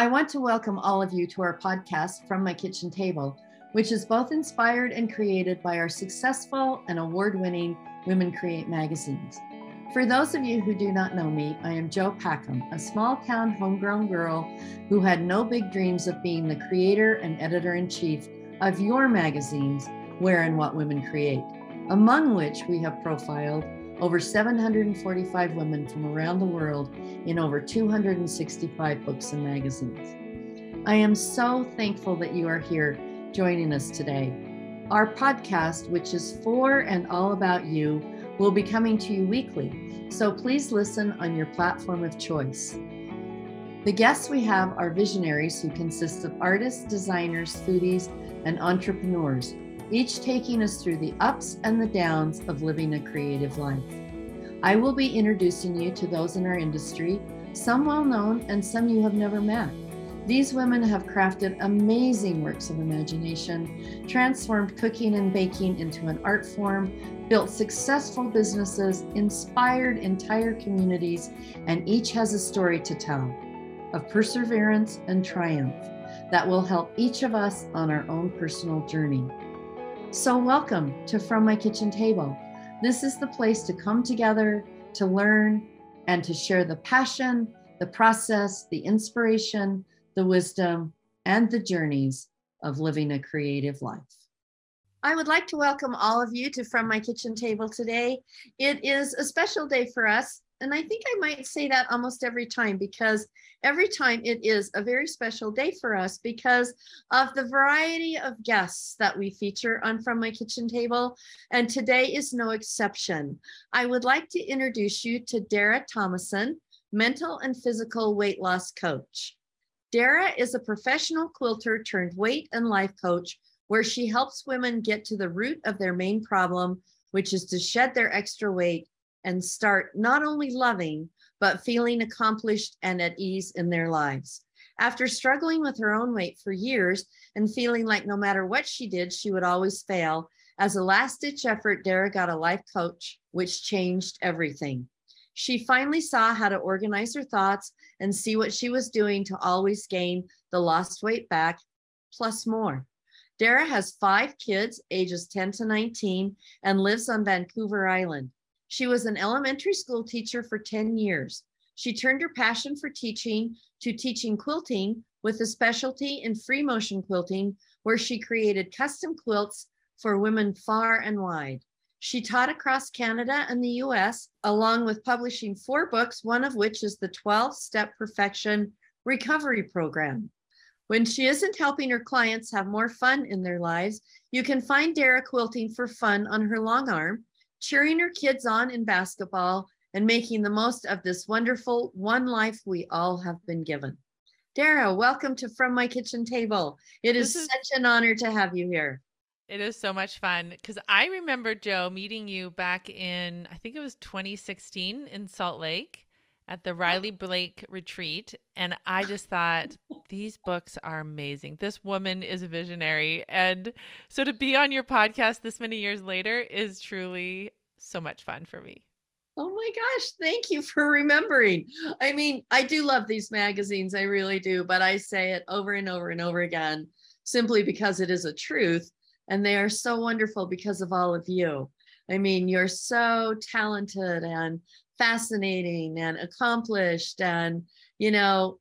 I want to welcome all of you to our podcast, From My Kitchen Table, which is both inspired and created by our successful and award winning Women Create magazines. For those of you who do not know me, I am Jo Packham, a small town homegrown girl who had no big dreams of being the creator and editor in chief of your magazines, Where and What Women Create, among which we have profiled over 745 women from around the world in over 265 books and magazines. I am so thankful that you are here joining us today. Our podcast, which is for and all about you, will be coming to you weekly, so please listen on your platform of choice. The guests we have are visionaries who consist of artists, designers, foodies, and entrepreneurs, each taking us through the ups and the downs of living a creative life. I will be introducing you to those in our industry, some well known and some you have never met. These women have crafted amazing works of imagination, transformed cooking and baking into an art form, built successful businesses, inspired entire communities, and each has a story to tell of perseverance and triumph that will help each of us on our own personal journey. So, welcome to From My Kitchen Table. This is the place to come together, to learn, and to share the passion, the process, the inspiration, the wisdom, and the journeys of living a creative life. I would like to welcome all of you to From My Kitchen Table today. It is a special day for us. And I think I might say that almost every time because every time it is a very special day for us because of the variety of guests that we feature on From My Kitchen Table. And today is no exception. I would like to introduce you to Dara Thomason, mental and physical weight loss coach. Dara is a professional quilter turned weight and life coach where she helps women get to the root of their main problem, which is to shed their extra weight and start not only loving, but feeling accomplished and at ease in their lives. After struggling with her own weight for years and feeling like no matter what she did, she would always fail, as a last ditch effort, Dara got a life coach, which changed everything. She finally saw how to organize her thoughts and see what she was doing to always gain the lost weight back, plus more. Dara has five kids, ages 10 to 19, and lives on Vancouver Island. She was an elementary school teacher for 10 years. She turned her passion for teaching to teaching quilting with a specialty in free motion quilting, where she created custom quilts for women far and wide. She taught across Canada and the US, along with publishing four books, one of which is the 12 Step Perfection Recovery Program. When she isn't helping her clients have more fun in their lives, you can find Dara quilting for fun on her long arm, cheering her kids on in basketball, and making the most of this wonderful one life we all have been given. Dara, welcome to From My Kitchen Table. It is, is such an honor to have you here. It is so much fun because I remember, Jo, meeting you back in, I think it was 2016 in Salt Lake at the Riley Blake retreat. And I just thought, these books are amazing. This woman is a visionary. And so to be on your podcast this many years later is truly so much fun for me. Oh my gosh, thank you for remembering. I mean, I do love these magazines, I really do, but I say it over and over and over again simply because it is a truth. And they are so wonderful because of all of you. I mean, you're so talented and fascinating and accomplished and you know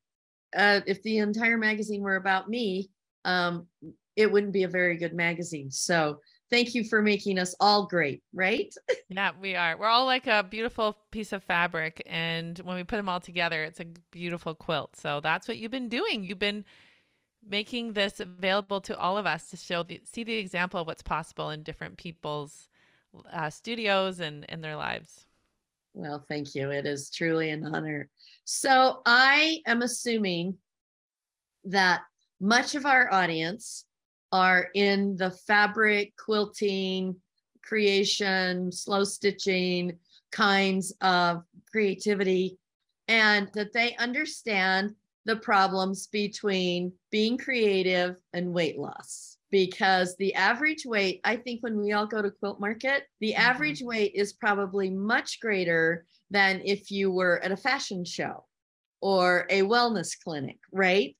uh, if the entire magazine were about me um, it wouldn't be a very good magazine. So thank you for making us all great right? Yeah we are. We're all like a beautiful piece of fabric and when we put them all together it's a beautiful quilt. So that's what you've been doing. You've been making this available to all of us to show the see the example of what's possible in different people's uh, studios and in their lives well, thank you. It is truly an honor. So, I am assuming that much of our audience are in the fabric, quilting, creation, slow stitching kinds of creativity, and that they understand the problems between being creative and weight loss because the average weight, I think when we all go to quilt market, the mm-hmm. average weight is probably much greater than if you were at a fashion show or a wellness clinic, right?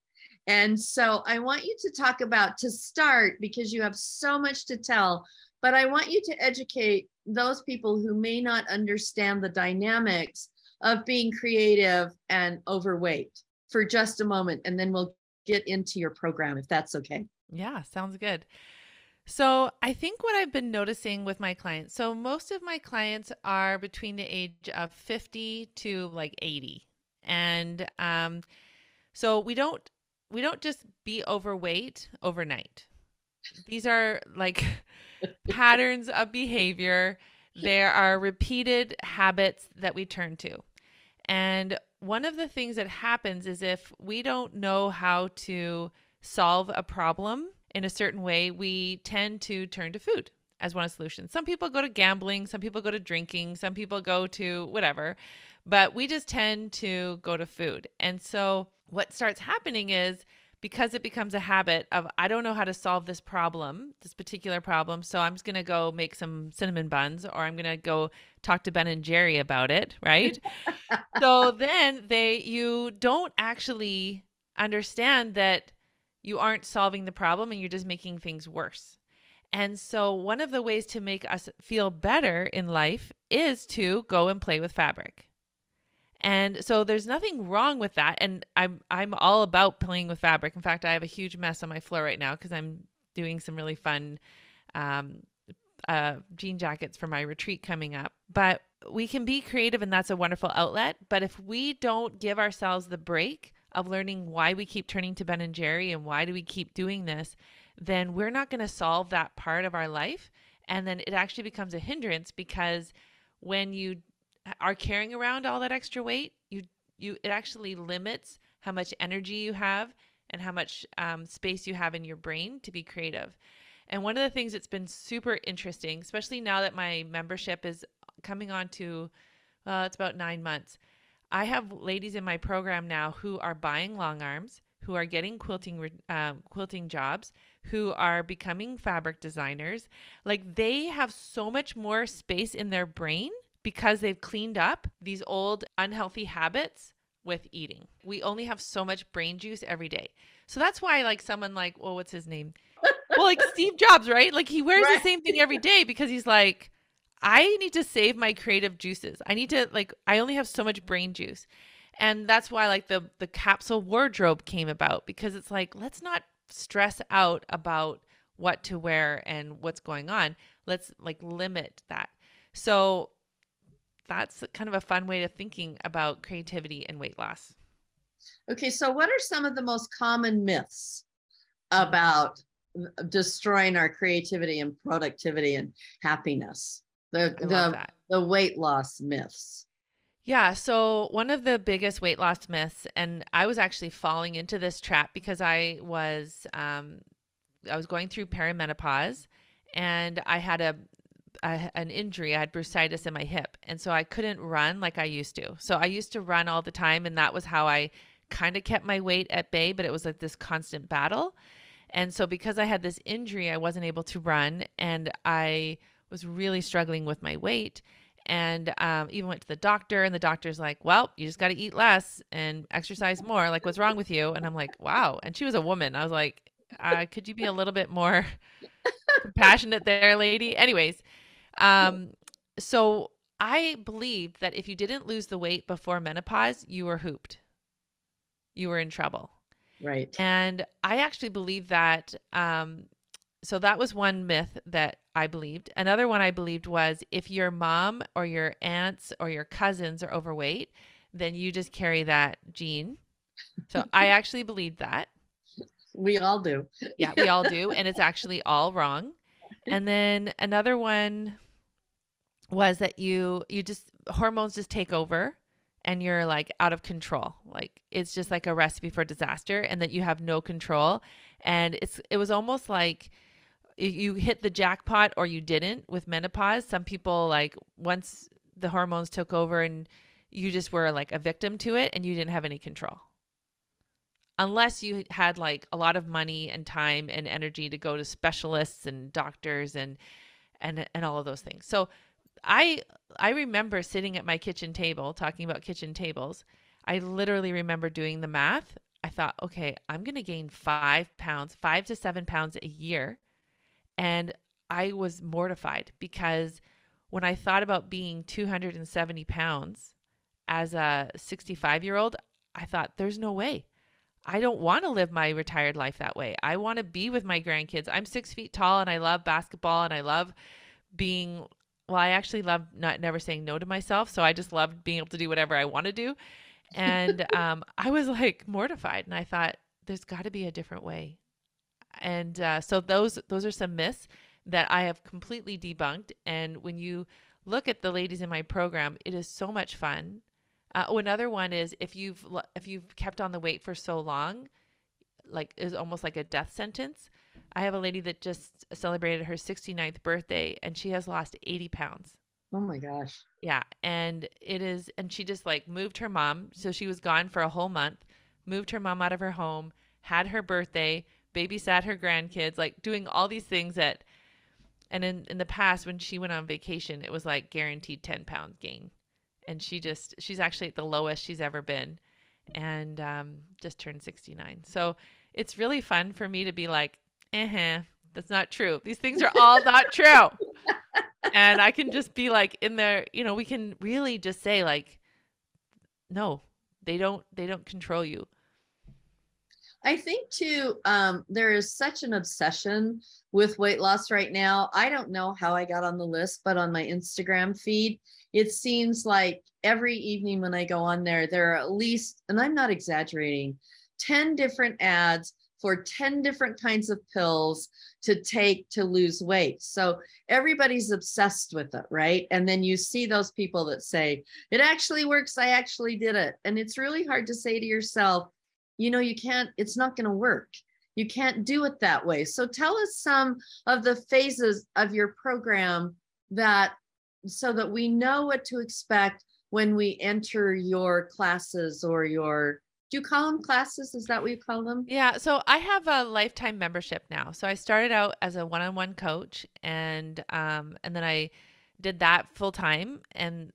And so I want you to talk about to start because you have so much to tell, but I want you to educate those people who may not understand the dynamics of being creative and overweight for just a moment. And then we'll get into your program if that's okay. Yeah, sounds good. So, I think what I've been noticing with my clients, so most of my clients are between the age of 50 to like 80. And um, so we don't we don't just be overweight overnight. These are like patterns of behavior. There are repeated habits that we turn to. And one of the things that happens is if we don't know how to solve a problem in a certain way, we tend to turn to food as one of solutions. Some people go to gambling, some people go to drinking, some people go to whatever, but we just tend to go to food. And so what starts happening is because it becomes a habit of I don't know how to solve this problem, this particular problem, so I'm just going to go make some cinnamon buns or I'm going to go talk to Ben and Jerry about it, right? so then they you don't actually understand that you aren't solving the problem and you're just making things worse. And so one of the ways to make us feel better in life is to go and play with fabric. And so there's nothing wrong with that. And I'm I'm all about playing with fabric. In fact, I have a huge mess on my floor right now because I'm doing some really fun um, uh, jean jackets for my retreat coming up. But we can be creative, and that's a wonderful outlet. But if we don't give ourselves the break of learning why we keep turning to Ben and Jerry and why do we keep doing this, then we're not going to solve that part of our life. And then it actually becomes a hindrance because when you are carrying around all that extra weight, you you it actually limits how much energy you have and how much um, space you have in your brain to be creative. And one of the things that's been super interesting, especially now that my membership is coming on to, well, it's about nine months. I have ladies in my program now who are buying long arms, who are getting quilting um, quilting jobs, who are becoming fabric designers. Like they have so much more space in their brain because they've cleaned up these old unhealthy habits with eating. We only have so much brain juice every day. So that's why like someone like, well, what's his name? well, like Steve Jobs, right? Like he wears right. the same thing every day because he's like, I need to save my creative juices. I need to like I only have so much brain juice. And that's why like the the capsule wardrobe came about because it's like let's not stress out about what to wear and what's going on. Let's like limit that. So that's kind of a fun way of thinking about creativity and weight loss. Okay, so what are some of the most common myths about uh, destroying our creativity and productivity and happiness? The the the weight loss myths. Yeah, so one of the biggest weight loss myths, and I was actually falling into this trap because I was um, I was going through perimenopause, and I had a a, an injury. I had bursitis in my hip. And so I couldn't run like I used to. So I used to run all the time. And that was how I kind of kept my weight at bay, but it was like this constant battle. And so because I had this injury, I wasn't able to run. And I was really struggling with my weight. And um, even went to the doctor, and the doctor's like, Well, you just got to eat less and exercise more. Like, what's wrong with you? And I'm like, Wow. And she was a woman. I was like, uh, Could you be a little bit more compassionate there, lady? Anyways, um, so I believed that if you didn't lose the weight before menopause, you were hooped. You were in trouble. Right. And I actually believe that. Um, so that was one myth that I believed. Another one I believed was if your mom or your aunts or your cousins are overweight, then you just carry that gene. So I actually believed that. We all do. yeah, we all do. And it's actually all wrong. And then another one was that you you just hormones just take over and you're like out of control. Like it's just like a recipe for disaster and that you have no control and it's it was almost like you hit the jackpot or you didn't with menopause. Some people like once the hormones took over and you just were like a victim to it and you didn't have any control. Unless you had like a lot of money and time and energy to go to specialists and doctors and and and all of those things. So I I remember sitting at my kitchen table talking about kitchen tables. I literally remember doing the math I thought, okay, I'm going to gain five pounds, five to seven pounds a year. And I was mortified because when I thought about being 270 pounds as a 65 year old, I thought, there's no way. I don't want to live my retired life that way. I want to be with my grandkids. I'm six feet tall and I love basketball and I love being, well, I actually love not never saying no to myself. So I just loved being able to do whatever I want to do. And um, I was like mortified and I thought, there's got to be a different way. And uh, so those those are some myths that I have completely debunked. And when you look at the ladies in my program, it is so much fun. Uh, oh, another one is if you've if you've kept on the weight for so long, like is almost like a death sentence. I have a lady that just celebrated her 69th birthday and she has lost 80 pounds. Oh my gosh. Yeah, and it is and she just like moved her mom, so she was gone for a whole month, moved her mom out of her home, had her birthday, babysat her grandkids, like doing all these things that and in in the past when she went on vacation, it was like guaranteed 10 pound gain. And she just she's actually at the lowest she's ever been and um, just turned 69 so it's really fun for me to be like uh-huh that's not true. These things are all not true. And i can just be like in there you know we can really just say like no they don't they don't control you I think too, um, there is such an obsession with weight loss right now. I don't know how I got on the list, but on my Instagram feed, it seems like every evening when I go on there, there are at least, and I'm not exaggerating, 10 different ads for 10 different kinds of pills to take to lose weight. So everybody's obsessed with it, right? And then you see those people that say, it actually works. I actually did it. And it's really hard to say to yourself, you know, you can't, it's not going to work. You can't do it that way. So tell us some of the phases of your program that so that we know what to expect when we enter your classes or your do you call them classes is that what you call them yeah so i have a lifetime membership now so i started out as a one-on-one coach and um and then i did that full time and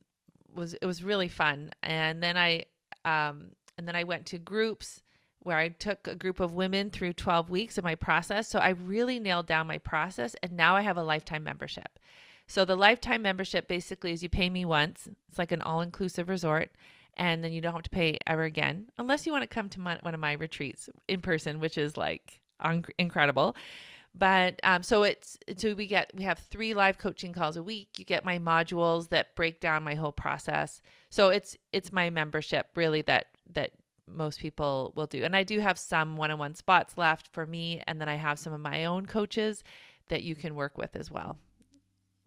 was it was really fun and then i um and then i went to groups where i took a group of women through 12 weeks of my process so i really nailed down my process and now i have a lifetime membership so the lifetime membership basically is you pay me once. It's like an all-inclusive resort and then you don't have to pay ever again unless you want to come to my, one of my retreats in person, which is like un- incredible. But um, so it's so we get we have three live coaching calls a week. You get my modules that break down my whole process. So it's it's my membership really that that most people will do. And I do have some one-on-one spots left for me and then I have some of my own coaches that you can work with as well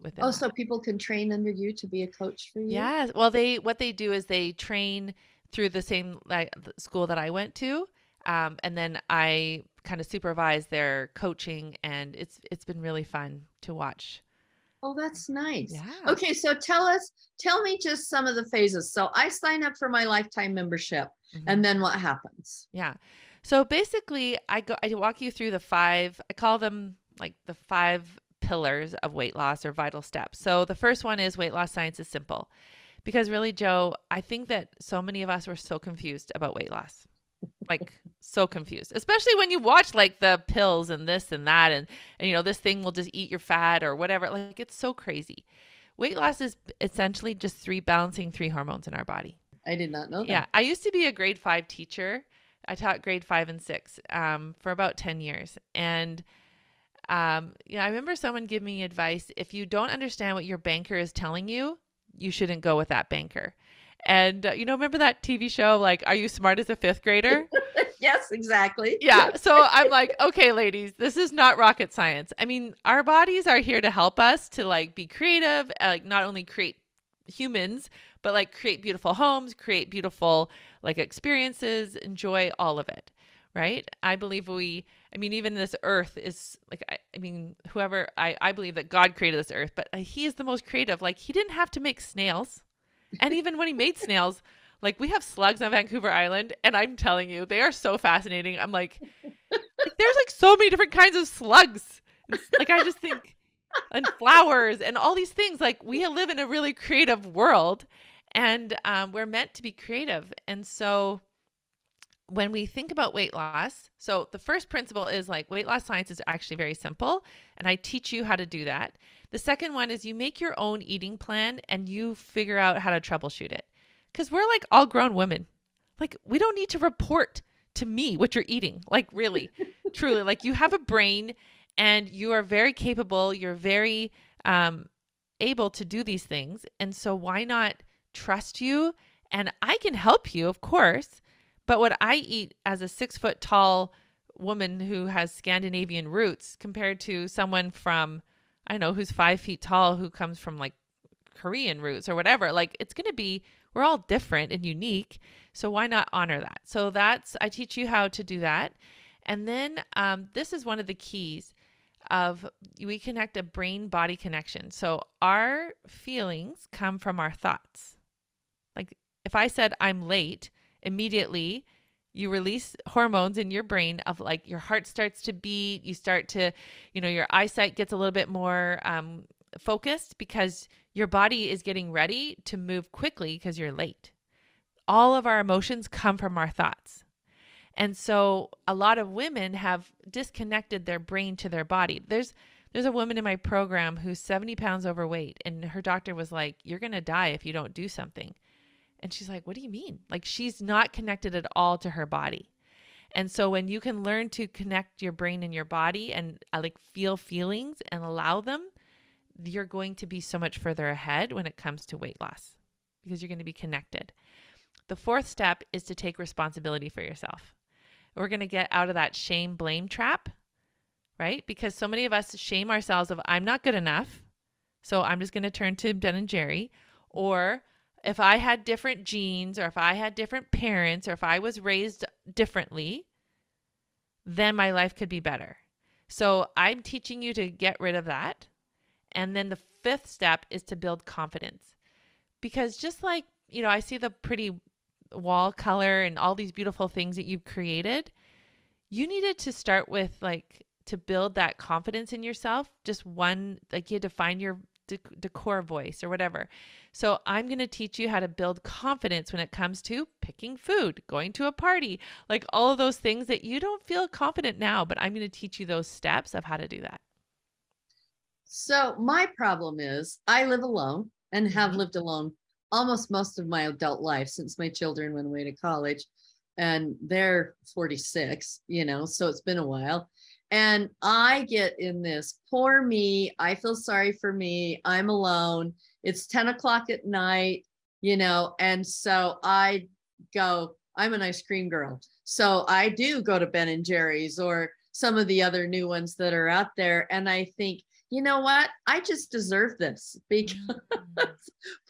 within oh that. so people can train under you to be a coach for you yeah well they what they do is they train through the same like school that i went to um, and then i kind of supervise their coaching and it's it's been really fun to watch oh that's nice yeah. okay so tell us tell me just some of the phases so i sign up for my lifetime membership mm-hmm. and then what happens yeah so basically i go i walk you through the five i call them like the five pillars of weight loss or vital steps. So the first one is weight loss science is simple. Because really, Jo, I think that so many of us were so confused about weight loss. Like so confused. Especially when you watch like the pills and this and that and, and you know, this thing will just eat your fat or whatever. Like it's so crazy. Weight loss is essentially just three balancing three hormones in our body. I did not know that. Yeah. I used to be a grade five teacher. I taught grade five and six um, for about 10 years. And um, yeah, I remember someone give me advice if you don't understand what your banker is telling you, you shouldn't go with that banker. And uh, you know, remember that TV show like Are You Smart as a 5th grader? yes, exactly. Yeah. So I'm like, okay, ladies, this is not rocket science. I mean, our bodies are here to help us to like be creative, uh, like not only create humans, but like create beautiful homes, create beautiful like experiences, enjoy all of it right? I believe we, I mean, even this earth is like, I, I mean, whoever, I, I believe that God created this earth, but uh, he is the most creative. Like, he didn't have to make snails. And even when he made snails, like, we have slugs on Vancouver Island, and I'm telling you, they are so fascinating. I'm like, there's like so many different kinds of slugs. Like, I just think, and flowers and all these things. Like, we live in a really creative world, and um, we're meant to be creative. And so, when we think about weight loss, so the first principle is like weight loss science is actually very simple, and I teach you how to do that. The second one is you make your own eating plan and you figure out how to troubleshoot it. Because we're like all grown women. Like, we don't need to report to me what you're eating. Like, really, truly. Like, you have a brain and you are very capable. You're very um, able to do these things. And so, why not trust you? And I can help you, of course but what I eat as a six foot tall woman who has Scandinavian roots compared to someone from, I don't know, who's five feet tall who comes from like Korean roots or whatever, like it's going to be, we're all different and unique. So why not honor that? So that's, I teach you how to do that. And then um, this is one of the keys of we connect a brain body connection. So our feelings come from our thoughts. If I said I'm late, immediately you release hormones in your brain of like your heart starts to beat you start to you know your eyesight gets a little bit more um, focused because your body is getting ready to move quickly because you're late. All of our emotions come from our thoughts. And so a lot of women have disconnected their brain to their body. There's there's a woman in my program who's 70 pounds overweight and her doctor was like you're going to die if you don't do something and she's like, What do you mean? Like, she's not connected at all to her body. And so, when you can learn to connect your brain and your body and uh, like feel feelings and allow them, you're going to be so much further ahead when it comes to weight loss because you're going to be connected. The fourth step is to take responsibility for yourself. We're going to get out of that shame blame trap, right? Because so many of us shame ourselves of I'm not good enough. So I'm just going to turn to Ben and Jerry or if I had different genes or if I had different parents or if I was raised differently, then my life could be better. So I'm teaching you to get rid of that. And then the fifth step is to build confidence. Because just like, you know, I see the pretty wall color and all these beautiful things that you've created, you needed to start with like to build that confidence in yourself. Just one, like you had to find your decor voice or whatever. So I'm going to teach you how to build confidence when it comes to picking food, going to a party, like all of those things that you don't feel confident now, but I'm going to teach you those steps of how to do that. So my problem is I live alone and have mm-hmm. lived alone almost most of my adult life since my children went away to college and they're 46, you know, so it's been a while. And I get in this poor me. I feel sorry for me. I'm alone. It's 10 o'clock at night, you know, and so I go, I'm an ice cream girl. So I do go to Ben and Jerry's or some of the other new ones that are out there. And I think, you know what? I just deserve this because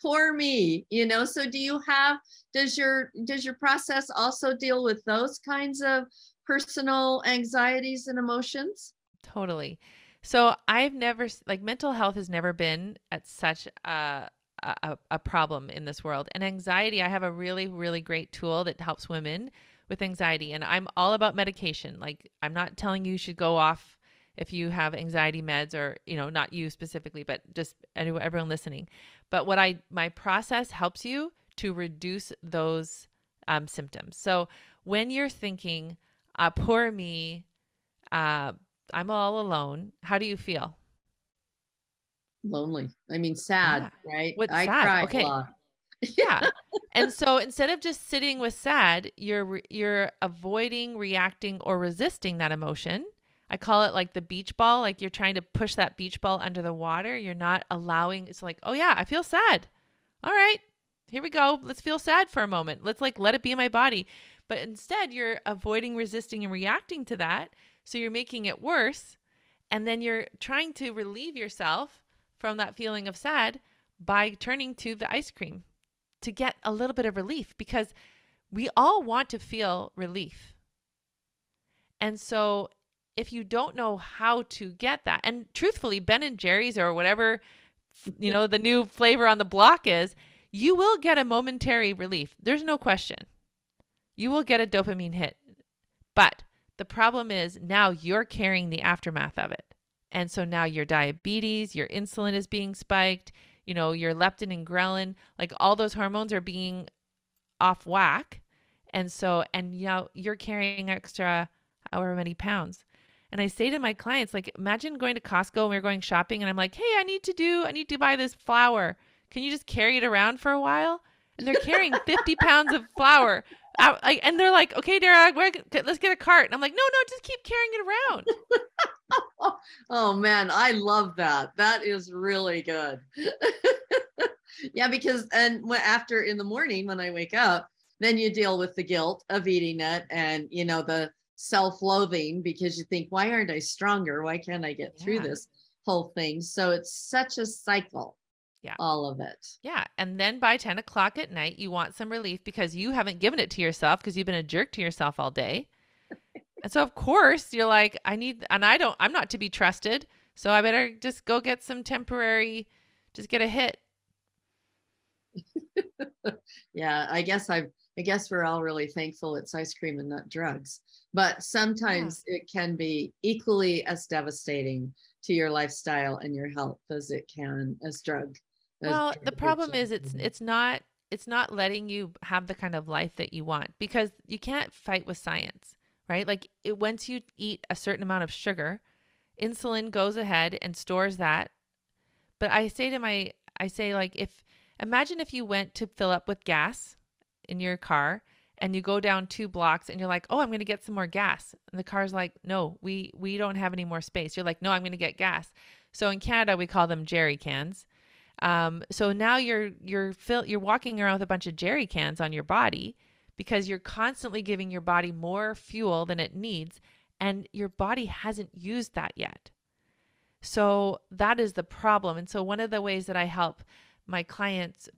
poor me, you know. So do you have does your does your process also deal with those kinds of personal anxieties and emotions? Totally. So I've never like mental health has never been at such a, a, a problem in this world. And anxiety, I have a really really great tool that helps women with anxiety and I'm all about medication. Like I'm not telling you, you should go off if you have anxiety meds or, you know, not you specifically, but just anyone everyone listening. But what I my process helps you to reduce those um, symptoms. So when you're thinking uh, poor me, uh, I'm all alone. How do you feel? Lonely. I mean, sad, yeah. right? What I sad? cry okay. yeah. And so instead of just sitting with sad, you're you're avoiding, reacting, or resisting that emotion. I call it like the beach ball. Like you're trying to push that beach ball under the water. You're not allowing. It's like, oh yeah, I feel sad. All right, here we go. Let's feel sad for a moment. Let's like let it be in my body. But instead, you're avoiding, resisting, and reacting to that. So you're making it worse. And then you're trying to relieve yourself from that feeling of sad by turning to the ice cream to get a little bit of relief because we all want to feel relief. And so if you don't know how to get that, and truthfully, Ben and Jerry's or whatever, you know, the new flavor on the block is, you will get a momentary relief. There's no question you will get a dopamine hit. But the problem is now you're carrying the aftermath of it. And so now your diabetes, your insulin is being spiked, you know, your leptin and ghrelin, like all those hormones are being off whack. And so, and you know, you're carrying extra however many pounds. And I say to my clients, like, imagine going to Costco and we're going shopping and I'm like, hey, I need to do, I need to buy this flour. Can you just carry it around for a while? And they're carrying 50 pounds of flour. Out, like, and they're like, okay, Dara, let's get a cart. And I'm like, no, no, just keep carrying it around. oh, man, I love that. That is really good. yeah, because, and after in the morning when I wake up, then you deal with the guilt of eating it and, you know, the, self-loathing because you think why aren't i stronger why can't i get through this whole thing so it's such a cycle yeah all of it yeah and then by 10 o'clock at night you want some relief because you haven't given it to yourself because you've been a jerk to yourself all day and so of course you're like i need and i don't i'm not to be trusted so i better just go get some temporary just get a hit yeah i guess i've I guess we're all really thankful it's ice cream and not drugs. But sometimes yeah. it can be equally as devastating to your lifestyle and your health as it can as drug. Well, the problem is it's mm-hmm. it's not it's not letting you have the kind of life that you want because you can't fight with science, right? Like it, once you eat a certain amount of sugar, insulin goes ahead and stores that. But I say to my I say like if imagine if you went to fill up with gas in your car and you go down two blocks and you're like, "Oh, I'm going to get some more gas." And the car's like, "No, we we don't have any more space." You're like, "No, I'm going to get gas." So in Canada, we call them jerry cans. Um, so now you're you're you're walking around with a bunch of jerry cans on your body because you're constantly giving your body more fuel than it needs, and your body hasn't used that yet. So that is the problem. And so one of the ways that I help my clients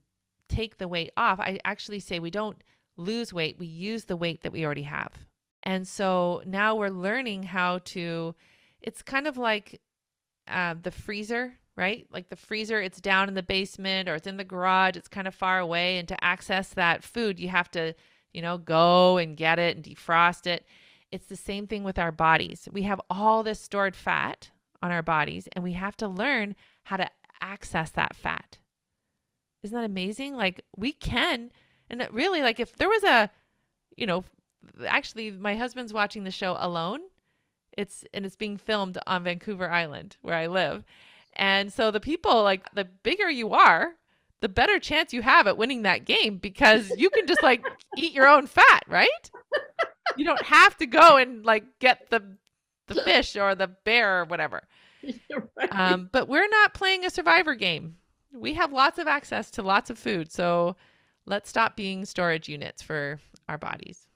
take the weight off, I actually say we don't lose weight, we use the weight that we already have. And so now we're learning how to, it's kind of like uh, the freezer, right? Like the freezer, it's down in the basement or it's in the garage, it's kind of far away. And to access that food, you have to, you know, go and get it and defrost it. It's the same thing with our bodies. We have all this stored fat on our bodies, and we have to learn how to access that fat. Isn't that amazing? Like we can, and really, like if there was a, you know, actually, my husband's watching the show alone. It's and it's being filmed on Vancouver Island where I live, and so the people like the bigger you are, the better chance you have at winning that game because you can just like eat your own fat, right? You don't have to go and like get the the fish or the bear or whatever. Right. Um, but we're not playing a survivor game we have lots of access to lots of food. So let's stop being storage units for our bodies.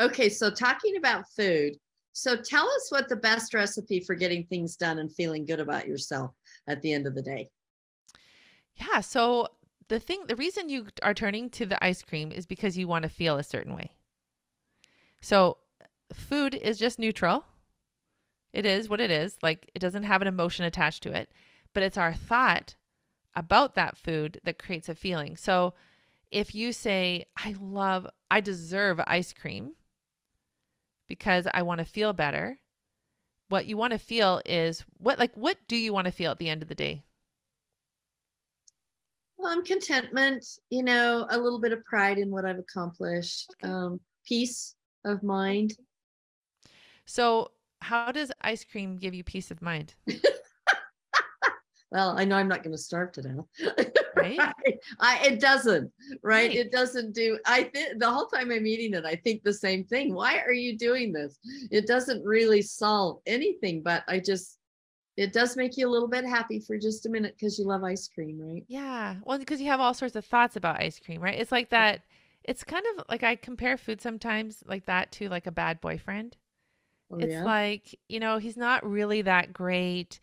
Okay, so talking about food. So tell us what the best recipe for getting things done and feeling good about yourself at the end of the day. Yeah, so the thing the reason you are turning to the ice cream is because you want to feel a certain way. So food is just neutral. It is what it is. Like it doesn't have an emotion attached to it, but it's our thought about that food that creates a feeling. So if you say, I love, I deserve ice cream because I want to feel better, what you want to feel is what, like, what do you want to feel at the end of the day? Well, I'm contentment, you know, a little bit of pride in what I've accomplished, okay. um, peace of mind. So, how does ice cream give you peace of mind? well, I know I'm not going to starve to death. Right. I, it doesn't, right? right? It doesn't do, I think the whole time I'm eating it, I think the same thing. Why are you doing this? It doesn't really solve anything, but I just, it does make you a little bit happy for just a minute because you love ice cream, right? Yeah. Well, because you have all sorts of thoughts about ice cream, right? It's like that. It's kind of like I compare food sometimes like that to like a bad boyfriend. Oh, it's yeah? like, you know, he's not really that great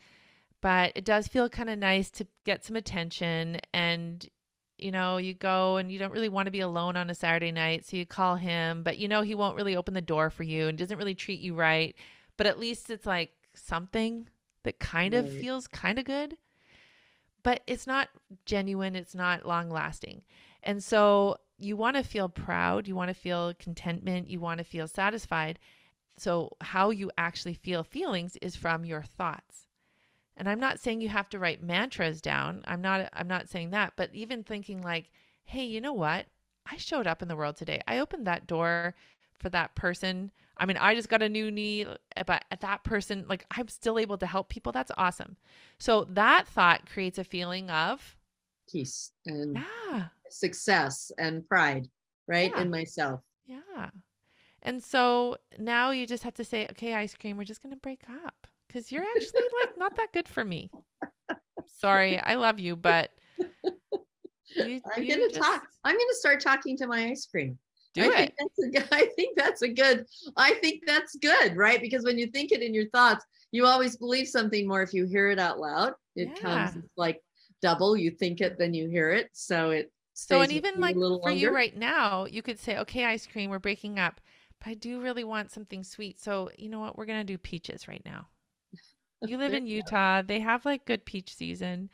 but it does feel kind of nice to get some attention and you know you go and you don't really want to be alone on a saturday night so you call him but you know he won't really open the door for you and doesn't really treat you right but at least it's like something that kind right. of feels kind of good but it's not genuine it's not long lasting and so you want to feel proud you want to feel contentment you want to feel satisfied so how you actually feel feelings is from your thoughts and I'm not saying you have to write mantras down. I'm not I'm not saying that, but even thinking like, "Hey, you know what? I showed up in the world today. I opened that door for that person. I mean, I just got a new knee, eh, but at that person, like I'm still able to help people. That's awesome. So that thought creates a feeling of peace and yeah, success and pride, right? Yeah. In myself. yeah. And so now you just have to say, okay, ice cream, we're just going to break up because you're actually like not that good for me. Sorry, I love you, but you, I'm you gonna just talk. I'm gonna start talking to my ice cream. Do I it. Think that's a, good- I think that's a good. I think that's good, right? Because when you think it in your thoughts, you always believe something more if you hear it out loud. It comes Yeah. it's like double. You think it, then you hear it. So it. So, and even like for you right now, you could say, okay, ice cream, we're breaking up, but I do really want something sweet. So, you know what? We're going to do peaches right now. You live in Utah. They have like good peach season.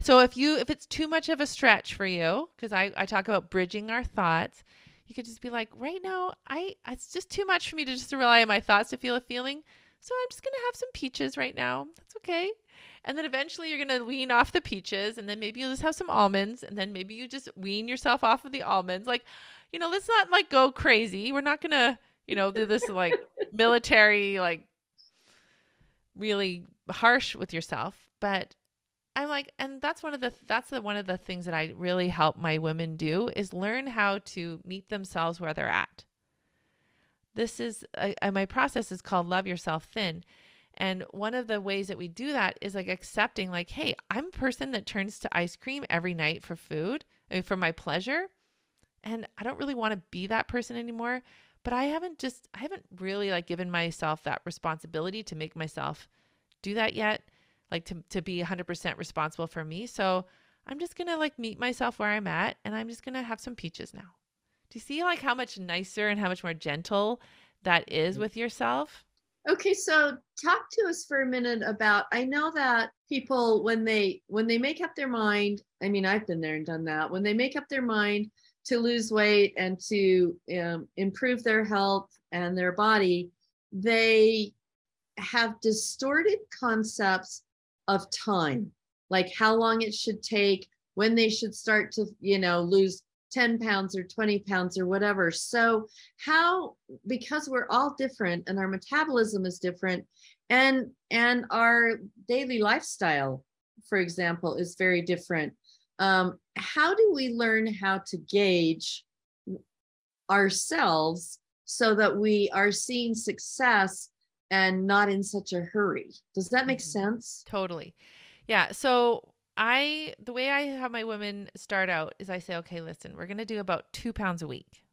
So if you if it's too much of a stretch for you, because I, I talk about bridging our thoughts, you could just be like, right now, I it's just too much for me to just rely on my thoughts to feel a feeling. So I'm just gonna have some peaches right now. That's okay. And then eventually you're gonna wean off the peaches, and then maybe you'll just have some almonds, and then maybe you just wean yourself off of the almonds. Like, you know, let's not like go crazy. We're not gonna, you know, do this like military like really harsh with yourself but i'm like and that's one of the that's the one of the things that i really help my women do is learn how to meet themselves where they're at. This is uh, my process is called love yourself thin. And one of the ways that we do that is like accepting like hey i'm a person that turns to ice cream every night for food I mean, for my pleasure and i don't really want to be that person anymore but i haven't just i haven't really like given myself that responsibility to make myself do that yet like to, to be 100% responsible for me. So i'm just gonna like meet myself where i'm at and i'm just gonna have some peaches now. Do you see like how much nicer and how much more gentle that is mm. with yourself? Okay, so talk to us for a minute about I know that people when they when they make up their mind, I mean I've been there and done that. When they make up their mind to lose weight and to um, improve their health and their body, they have distorted concepts of time, like how long it should take, when they should start to, you know, lose 10 pounds or 20 pounds or whatever. So, how, because we're all different and our metabolism is different and and our daily lifestyle for example is very different um, how do we learn how to gauge ourselves so that we are seeing success and not in such a hurry does that make Mhm. sense Totally. Yeah. So I, the way I have my women start out is I say, okay, listen, we're going to do about two pounds a week.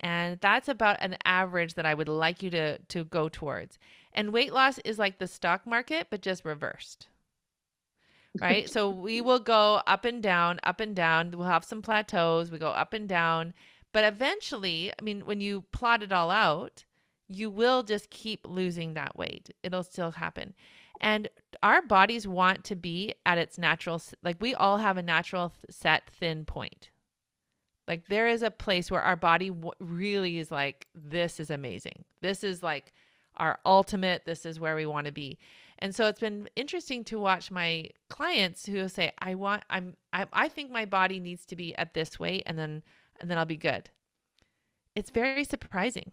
And that's about an average that I would like you to, to go towards. And weight loss is like the stock market, but just reversed. Right. so we will go up and down, up and down. We'll have some plateaus. We go up and down. But eventually, I mean, when you plot it all out, you will just keep losing that weight. It'll still happen. And our bodies want to be at its natural, like we all have a natural set thin point. Like there is a place where our body really is like, this is amazing. This is like our ultimate. This is where we want to be. And so it's been interesting to watch my clients who say, I want, I'm, I, I think my body needs to be at this weight and then, and then I'll be good. It's very surprising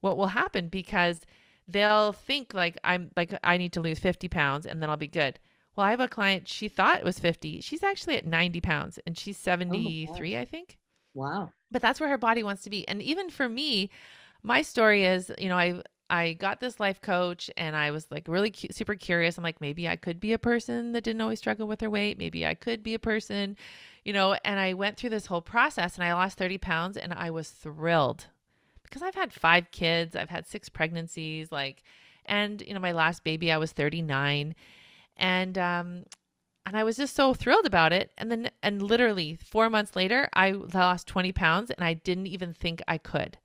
what will happen because they'll think like I'm like I need to lose 50 pounds and then I'll be good. Well, I have a client, she thought it was 50. She's actually at 90 pounds and she's 73, I think. wow But that's where her body wants to be. And even for me, my story is, you know, I I got this life coach and I was like really cu- super curious. I'm like maybe I could be a person that didn't always struggle with her weight. Maybe I could be a person, you know, and I went through this whole process and I lost 30 pounds and I was thrilled because I've had five kids, I've had six pregnancies, like, and you know, my last baby, I was 39, and um, and I was just so thrilled about it. And then, and literally four months later, I lost 20 pounds, and I didn't even think I could.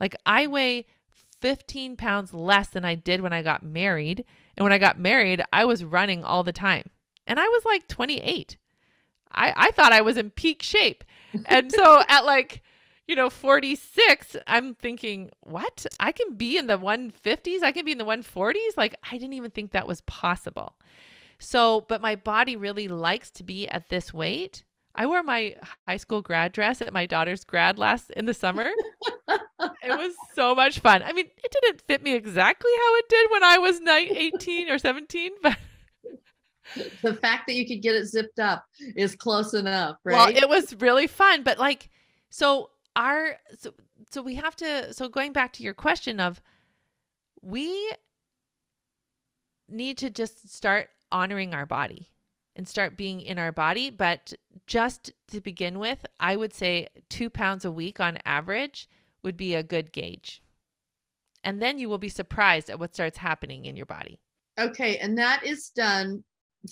Like, I weigh 15 pounds less than I did when I got married, and when I got married, I was running all the time, and I was like 28. I I thought I was in peak shape, and so at like you know, 46, I'm thinking, what? I can be in the 150s. I can be in the 140s. Like, I didn't even think that was possible. So, but my body really likes to be at this weight. I wore my high school grad dress at my daughter's grad last in the summer. it was so much fun. I mean, it didn't fit me exactly how it did when I was 18 or 17, but the fact that you could get it zipped up is close enough, right? Well, it was really fun, but like so our so, so we have to so going back to your question of we need to just start honoring our body and start being in our body. But just to begin with, I would say two pounds a week on average would be a good gauge. And then you will be surprised at what starts happening in your body. Okay. And that is done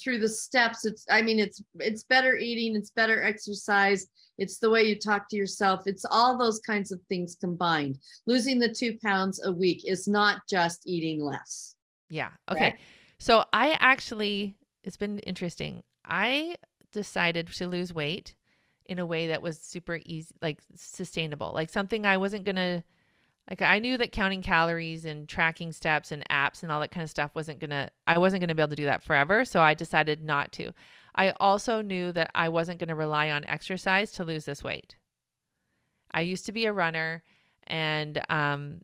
through the steps. It's, I mean, it's, it's better eating, it's better exercise, it's the way you talk to yourself. It's all those kinds of things combined. Losing the two pounds a week is not just eating less. Yeah. Okay. So I actually it's been interesting. I decided to lose weight in a way that was super easy, like sustainable, like something I wasn't going to, like, I knew that counting calories and tracking steps and apps and all that kind of stuff wasn't going to, I wasn't going to be able to do that forever. So I decided not to. I also knew that I wasn't going to rely on exercise to lose this weight. I used to be a runner and, um,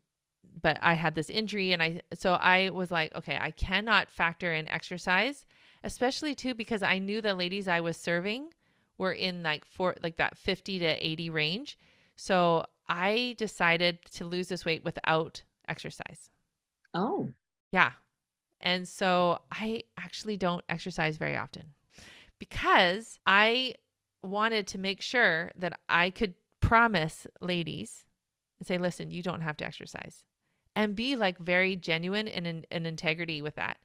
but I had this injury and I, so I was like, okay, I cannot factor in exercise especially too because I knew the ladies I was serving were in like for like that 50 to 80 range. So I decided to lose this weight without exercise. Oh. Yeah. And so I actually don't exercise very often because I wanted to make sure that I could promise ladies and say, listen, you don't have to exercise and be like very genuine and in, in integrity with that.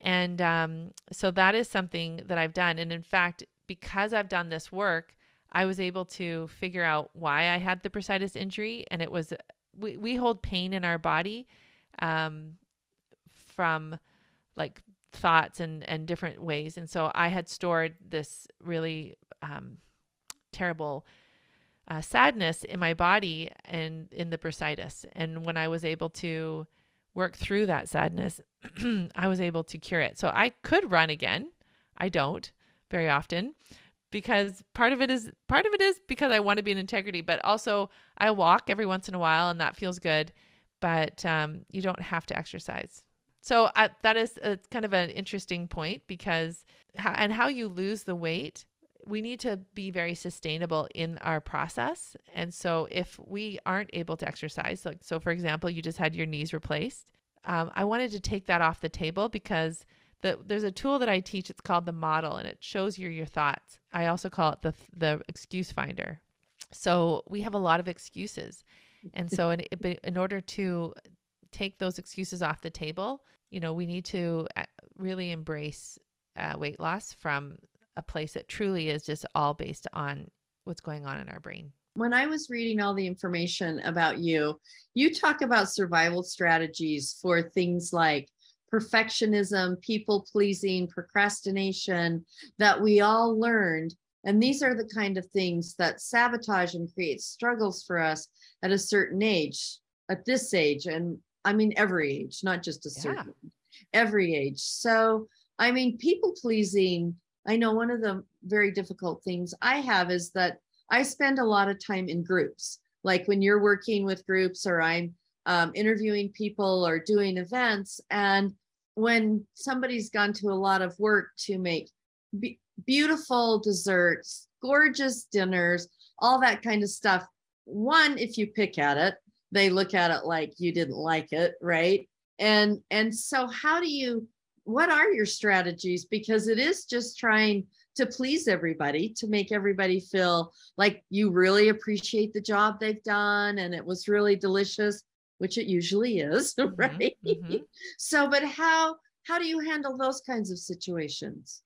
And um, so that is something that I've done. And in fact, because I've done this work, I was able to figure out why I had the bursitis injury. And it was, we, we hold pain in our body um, from like thoughts and, and different ways. And so I had stored this really um, terrible uh, sadness in my body and in the bursitis. And when I was able to work through that sadness, I was able to cure it. So I could run again. I don't very often because part of it is part of it is because I want to be in integrity, but also I walk every once in a while and that feels good, but um, you don't have to exercise. So uh, that is a, kind of an interesting point because and how you lose the weight we need to be very sustainable in our process. And so if we aren't able to exercise, like so for example, you just had your knees replaced, um, I wanted to take that off the table because the, there's a tool that I teach. It's called the model, and it shows you your thoughts. I also call it the the excuse finder. So we have a lot of excuses, and so in in order to take those excuses off the table, you know, we need to uh, really embrace uh, weight loss from a place that truly is just all based on what's going on in our brain. When I was reading all the information about you, you talk about survival strategies for things like perfectionism, people pleasing, procrastination that we all learned. And these are the kind of things that sabotage and create struggles for us at a certain age, at this age. And I mean, every age, not just a certain, yeah. every age. So, I mean, people pleasing I know one of the very difficult things I have is that I spend a lot of time in groups. Like when you're working with groups or I'm um, interviewing people or doing events. And when somebody's gone to a lot of work to make be- beautiful desserts, gorgeous dinners, all that kind of stuff, one, if you pick at it, they look at it like you didn't like it, right? And and so how do you what are your strategies? Because it is just trying to please everybody, to make everybody feel like you really appreciate the job they've done and it was really delicious, which it usually is, mm-hmm, right? Mm-hmm. so, but how how do you handle those kinds of situations?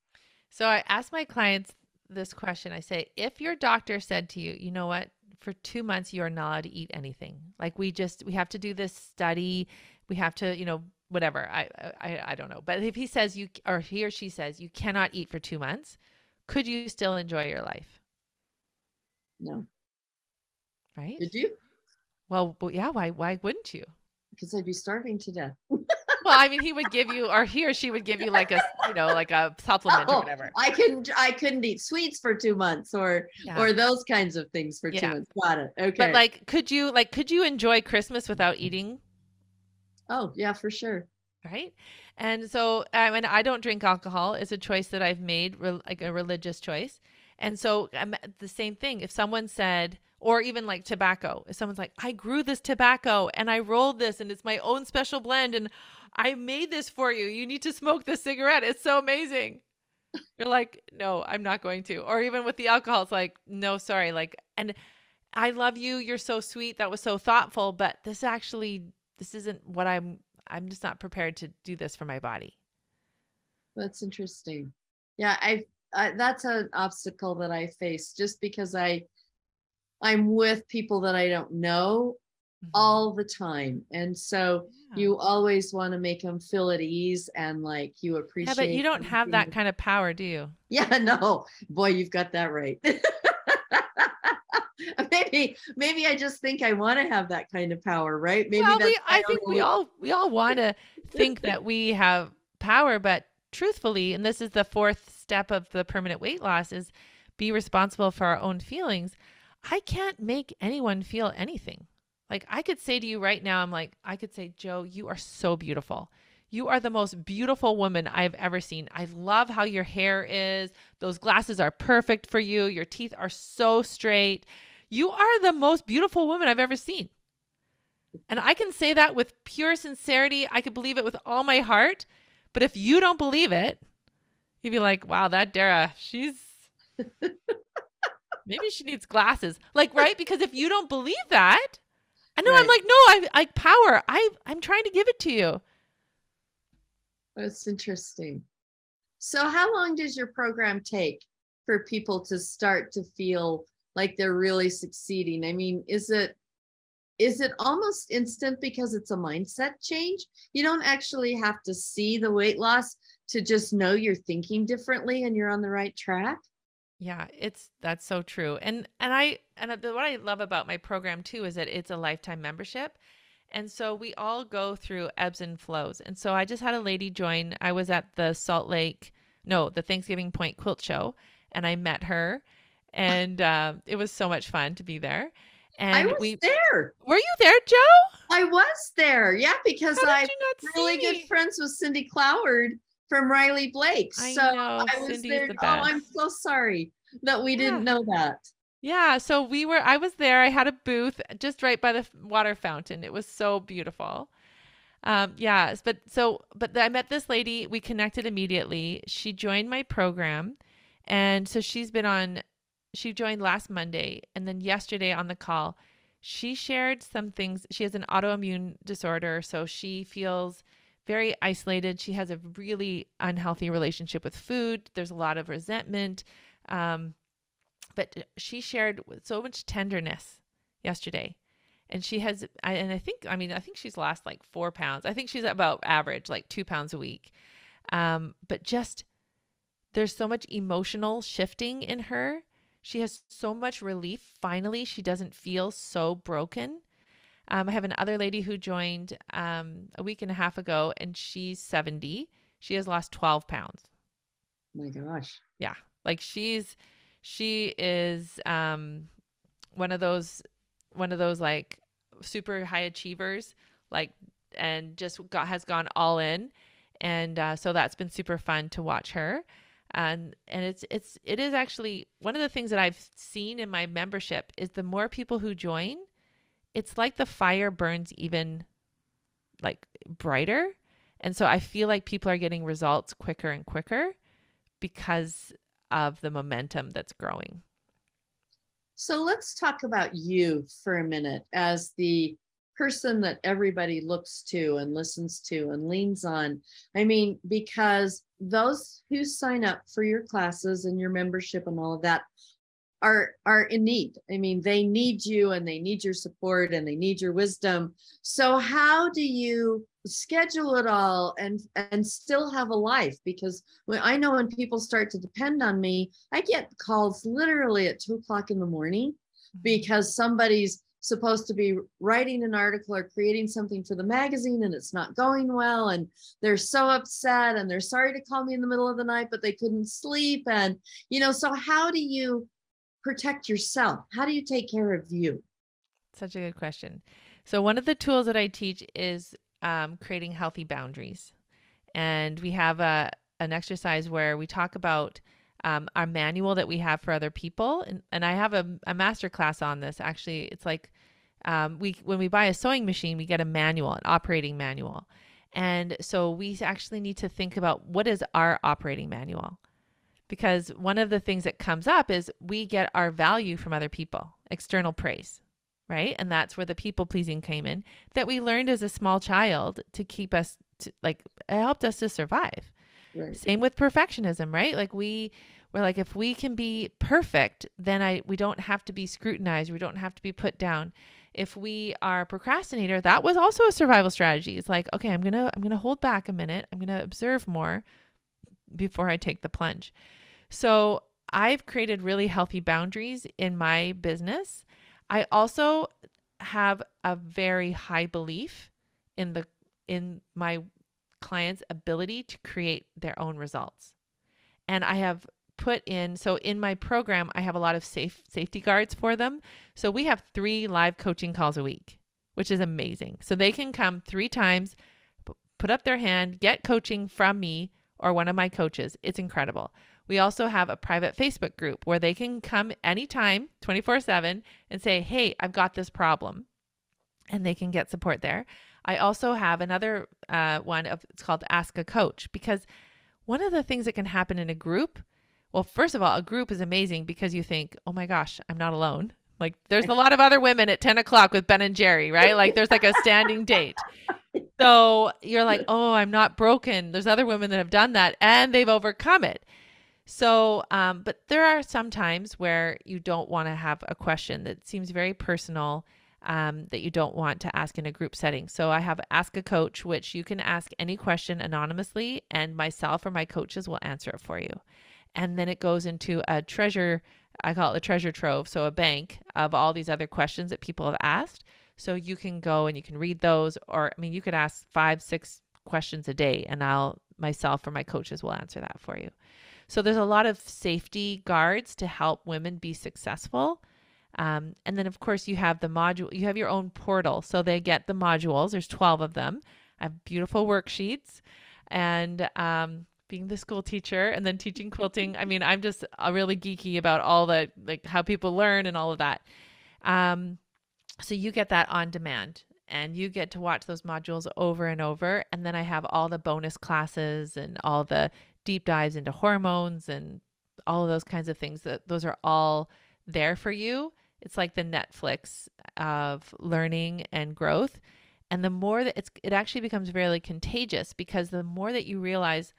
So I ask my clients this question. I say, if your doctor said to you, you know what, for two months you are not allowed to eat anything. Like we just we have to do this study. We have to, you know, whatever. I, I I don't know. But if he says you or he or she says you cannot eat for 2 months, could you still enjoy your life? No. Right? Did you? Well, yeah, why why wouldn't you? Because I'd be starving to death. well, I mean, he would give you, or he or she would give you like a, you know, like a supplement or Oh, whatever. I couldn't I couldn't eat sweets for two months or Yeah. or those kinds of things for two months. Got it. Okay. But like, could you like, could you enjoy Christmas without eating? Oh yeah, for sure. Right. And so, I mean, I don't drink alcohol. It's a choice that I've made, like a religious choice. And so, um, the same thing. If someone said, or even like tobacco, if someone's like, I grew this tobacco and I rolled this and it's my own special blend and I made this for you. You need to smoke this cigarette. It's so amazing. You're like, no, I'm not going to. Or even with the alcohol, it's like, no, sorry. Like, and I love you. You're so sweet. That was so thoughtful. But this actually, this isn't what I'm, I'm just not prepared to do this for my body. That's interesting. Yeah, I, I that's an obstacle that I face just because I I'm with people that I don't know Mhm. all the time. And so Yeah. you always want to make them feel at ease and like you appreciate Yeah, but you don't have that kind of power, do you? Yeah, no. Boy, you've got that right. maybe maybe I just think I want to have that kind of power, right? Maybe well, that's we, I think we all we all want to think that we have power, but truthfully, and this is the fourth step of the permanent weight loss, is be responsible for our own feelings. I can't make anyone feel anything. Like I could say to you right now, I'm like, I could say, Jo, you are so beautiful. You are the most beautiful woman I've ever seen. I love how your hair is. Those glasses are perfect for you. Your teeth are so straight. You are the most beautiful woman I've ever seen. And I can say that with pure sincerity. I could believe it with all my heart. But if you don't believe it, you'd be like, wow, that Dara, she's maybe she needs glasses. Like, right? Because if you don't believe that, I know I'm like, no, I like power. I I'm trying to give it to you. That's interesting. So, how long does your program take for people to start to feel like they're really succeeding? I mean, is it is it almost instant because it's a mindset change? You don't actually have to see the weight loss to just know you're thinking differently and you're on the right track. Yeah, it's that's so true. And and I and what I love about my program too is that it's a lifetime membership. And so we all go through ebbs and flows. And so I just had a lady join. I was at the Salt Lake, no, the Thanksgiving Point Quilt Show, and I met her, and uh, it was so much fun to be there. And I was we there. were you there, Jo? I was there. Yeah, because I'm did you not really good friends with Cindy Cloward from Riley Blake. I so know, I was Cindy is there. the Oh, I'm so sorry that we didn't know that. Yeah, so we were I was there. I had a booth just right by the water fountain. It was so beautiful. Um yes, but so but I met this lady, we connected immediately. She joined my program and so she's been on she joined last Monday and then yesterday on the call she shared some things. She has an autoimmune disorder, so she feels very isolated. She has a really unhealthy relationship with food. There's a lot of resentment. Um, but she shared so much tenderness yesterday and she has and i think i mean i think she's lost like four pounds i think she's about average like two pounds a week um, but just there's so much emotional shifting in her she has so much relief finally she doesn't feel so broken. Um, i have another lady who joined um, a week and a half ago and she's 70 she has lost 12 pounds. My gosh. yeah. Like she's she is um one of those one of those like super high achievers like and just got has gone all in. And uh, so that's been super fun to watch her and and it's it's it is actually one of the things that i've seen in my membership is the more people who join it's like the fire burns even like brighter and so i feel like people are getting results quicker and quicker because of the momentum that's growing. So let's talk about you for a minute as the person that everybody looks to and listens to and leans on. I mean, because those who sign up for your classes and your membership and all of that are are in need. I mean, they need you and they need your support and they need your wisdom. So how do you schedule it all and and still have a life because when i know when people start to depend on me i get calls literally at two o'clock in the morning mm-hmm. because somebody's supposed to be writing an article or creating something for the magazine and it's not going well and they're so upset and they're sorry to call me in the middle of the night but they couldn't sleep. And you know so how do you protect yourself? How do you take care of you? Such a good question. So one of the tools that i teach is um, creating healthy boundaries. And we have a an exercise where we talk about um, our manual that we have for other people. And, and I have a, a master class on this. Actually, it's like um, we when we buy a sewing machine, we get a manual, an operating manual. And so we actually need to think about what is our operating manual? Because one of the things that comes up is we get our value from other people, external praise, right? And that's where the people pleasing came in that we learned as a small child to keep us to, like it helped us to survive. Right. Same with perfectionism, right? Like we we're like if we can be perfect, then I we don't have to be scrutinized, we don't have to be put down. If we are procrastinator, that was also a survival strategy. It's like, okay, I'm going to I'm going to hold back a minute. I'm going to observe more before I take the plunge. So, I've created really healthy boundaries in my business. I also have a very high belief in the in my clients' ability to create their own results. And I have put in so in my program I have a lot of safe safety guards for them. So we have 3 live coaching calls a week, which is amazing. So they can come 3 times, put up their hand, get coaching from me or one of my coaches. It's incredible. We also have a private Facebook group where they can come anytime, 24 7, and say, Hey, I've got this problem. And they can get support there. I also have another uh, one of it's called Ask a Coach because one of the things that can happen in a group, well, first of all, a group is amazing because you think, oh my gosh, I'm not alone. Like there's a lot of other women at 10 o'clock with Ben and Jerry, right? Like there's like a standing date. So you're like, oh, I'm not broken. There's other women that have done that and they've overcome it. So, um, but there are some times where you don't want to have a question that seems very personal um, that you don't want to ask in a group setting. So I have Ask a Coach, which you can ask any question anonymously, and myself or my coaches will answer it for you. And then it goes into a treasure, I call it a treasure trove, so a bank of all these other questions that people have asked. So you can go and you can read those, or I mean, you could ask five, six questions a day, and I'll myself or my coaches will answer that for you. So there's a lot of safety guards to help women be successful. Um, and then, of course, you have the module, you have your own portal. So they get the modules, there's 12 of them. I have beautiful worksheets. And um, being the school teacher and then teaching quilting, I mean, I'm just really geeky about all the, like how people learn and all of that. Um, so you get that on demand and you get to watch those modules over and over. And then I have all the bonus classes and all the deep dives into hormones and all of those kinds of things that those are all there for you it's like the Netflix of learning and growth. And the more that it's, it actually becomes really contagious because the more that you realize,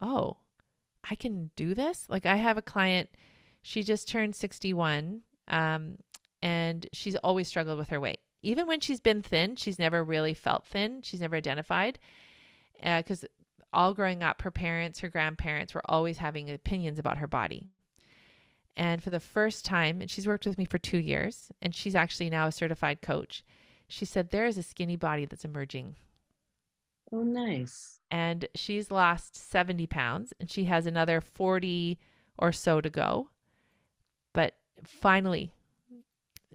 oh, I can do this. Like I have a client, she just turned 61, um, and she's always struggled with her weight. Even when she's been thin, she's never really felt thin. She's never identified because uh, all growing up, her parents, her grandparents were always having opinions about her body. And for the first time, and she's worked with me for two years, and she's actually now a certified coach. She said, There is a skinny body that's emerging. Oh, nice. And she's lost 70 pounds, and she has another 40 or so to go. But finally,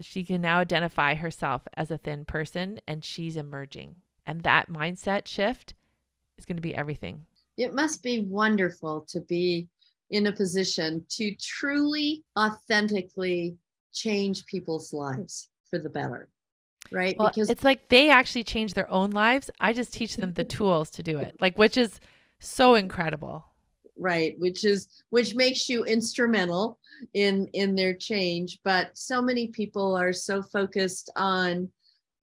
she can now identify herself as a thin person, and she's emerging. And that mindset shift is going to be everything. It must be wonderful to be in a position to truly, authentically change people's lives for the better. Right. Well, because it's like they actually change their own lives. I just teach them the tools to do it, like, which is so incredible. Right. Which is, which makes you instrumental in, in their change. But so many people are so focused on,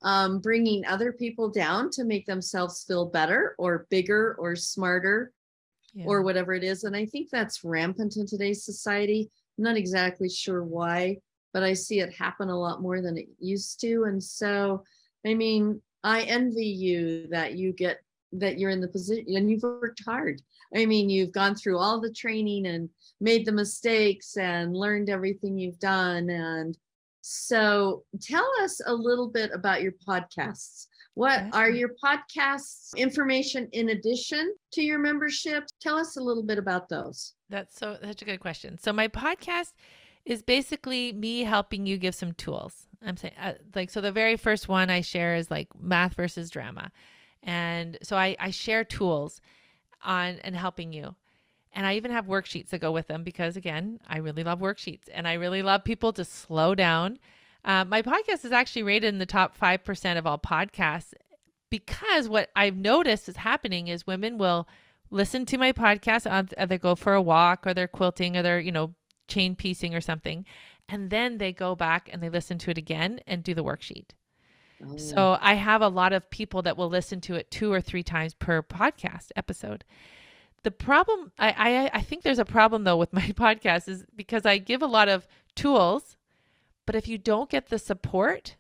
um, bringing other people down to make themselves feel better or bigger or smarter yeah. or whatever it is. And I think that's rampant in today's society. I'm not exactly sure why, but I see it happen a lot more than it used to. And so, I mean, I envy you that you get that you're in the position and you've worked hard. I mean, you've gone through all the training and made the mistakes and learned everything you've done. And So tell us a little bit about your podcasts. What are your podcasts information in addition to your membership? Tell us a little bit about those. That's so such a good question. So my podcast is basically me helping you give some tools. I'm saying uh, like so the very first one I share is like math versus drama. And so I I share tools on and helping you. And I even have worksheets that go with them because, again, I really love worksheets and I really love people to slow down. Uh, my podcast is actually rated in the top 5% of all podcasts because what I've noticed is happening is women will listen to my podcast on they go for a walk or they're quilting or they're, you know, chain piecing or something. And then they go back and they listen to it again and do the worksheet. Oh. So I have a lot of people that will listen to it two or three times per podcast episode. The problem, I, I, I think there's a problem though with my podcast is because I give a lot of tools, but if you don't get the support,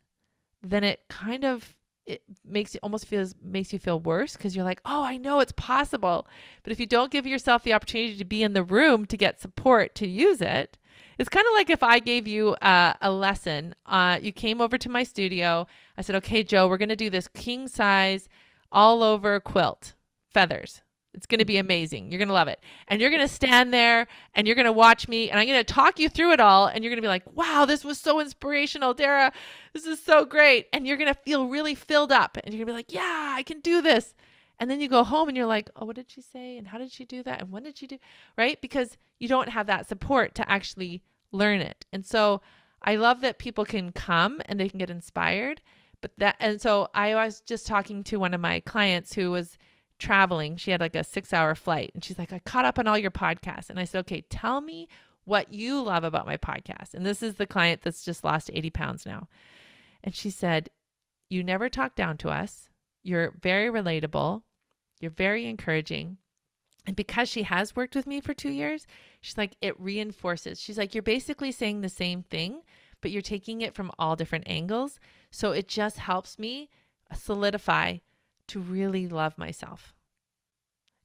then it kind of it makes you almost feels makes you feel worse because you're like, oh, I know it's possible, but if you don't give yourself the opportunity to be in the room to get support to use it, it's kind of like if I gave you uh, a lesson. Uh, you came over to my studio. I said, okay, Jo, we're going to do this king size all over quilt feathers. It's going to be amazing. You're going to love it. And you're going to stand there and you're going to watch me and I'm going to talk you through it all. And you're going to be like, wow, this was so inspirational, Dara. This is so great. And you're going to feel really filled up and you're going to be like, yeah, I can do this. And then you go home and you're like, oh, what did she say? And how did she do that? And when did she do? Right? Because you don't have that support to actually learn it. And so I love that people can come and they can get inspired. But that, and so I was just talking to one of my clients who was, traveling. She had like a six hour flight. And she's like, I caught up on all your podcasts. And I said, okay, tell me what you love about my podcast. And this is the client that's just lost 80 pounds now. And she said, You never talk down to us. You're very relatable. You're very encouraging. And because she has worked with me for two years, she's like, it reinforces. She's like, you're basically saying the same thing, but you're taking it from all different angles. So it just helps me solidify to really love myself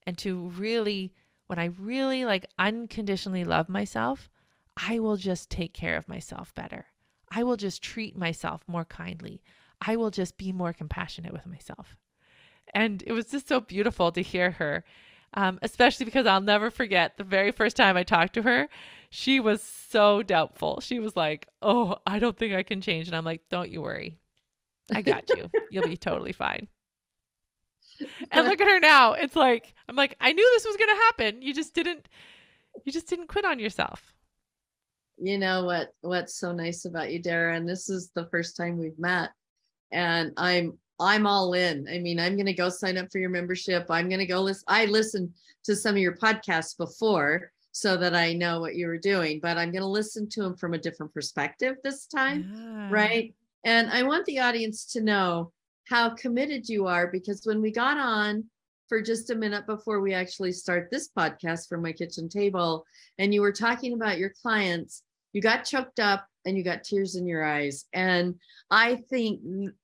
and to really, when I really like unconditionally love myself, I will just take care of myself better. I will just treat myself more kindly. I will just be more compassionate with myself. And it was just so beautiful to hear her, um, especially because I'll never forget the very first time I talked to her. She was so doubtful. She was like, Oh, I don't think I can change. And I'm like, Don't you worry. I got you. You'll be totally fine and look at her now. It's like I'm like I knew this was going to happen. You just didn't you just didn't quit on yourself. You know what what's so nice about you, Dara, and this is the first time we've met and I'm I'm all in. I mean, I'm going to go sign up for your membership. I'm going to go listen I listened to some of your podcasts before so that I know what you were doing, but I'm going to listen to them from a different perspective this time, yeah. right? And I want the audience to know how committed you are because when we got on for just a minute before we actually start this podcast from my kitchen table and you were talking about your clients you got choked up and you got tears in your eyes. And i think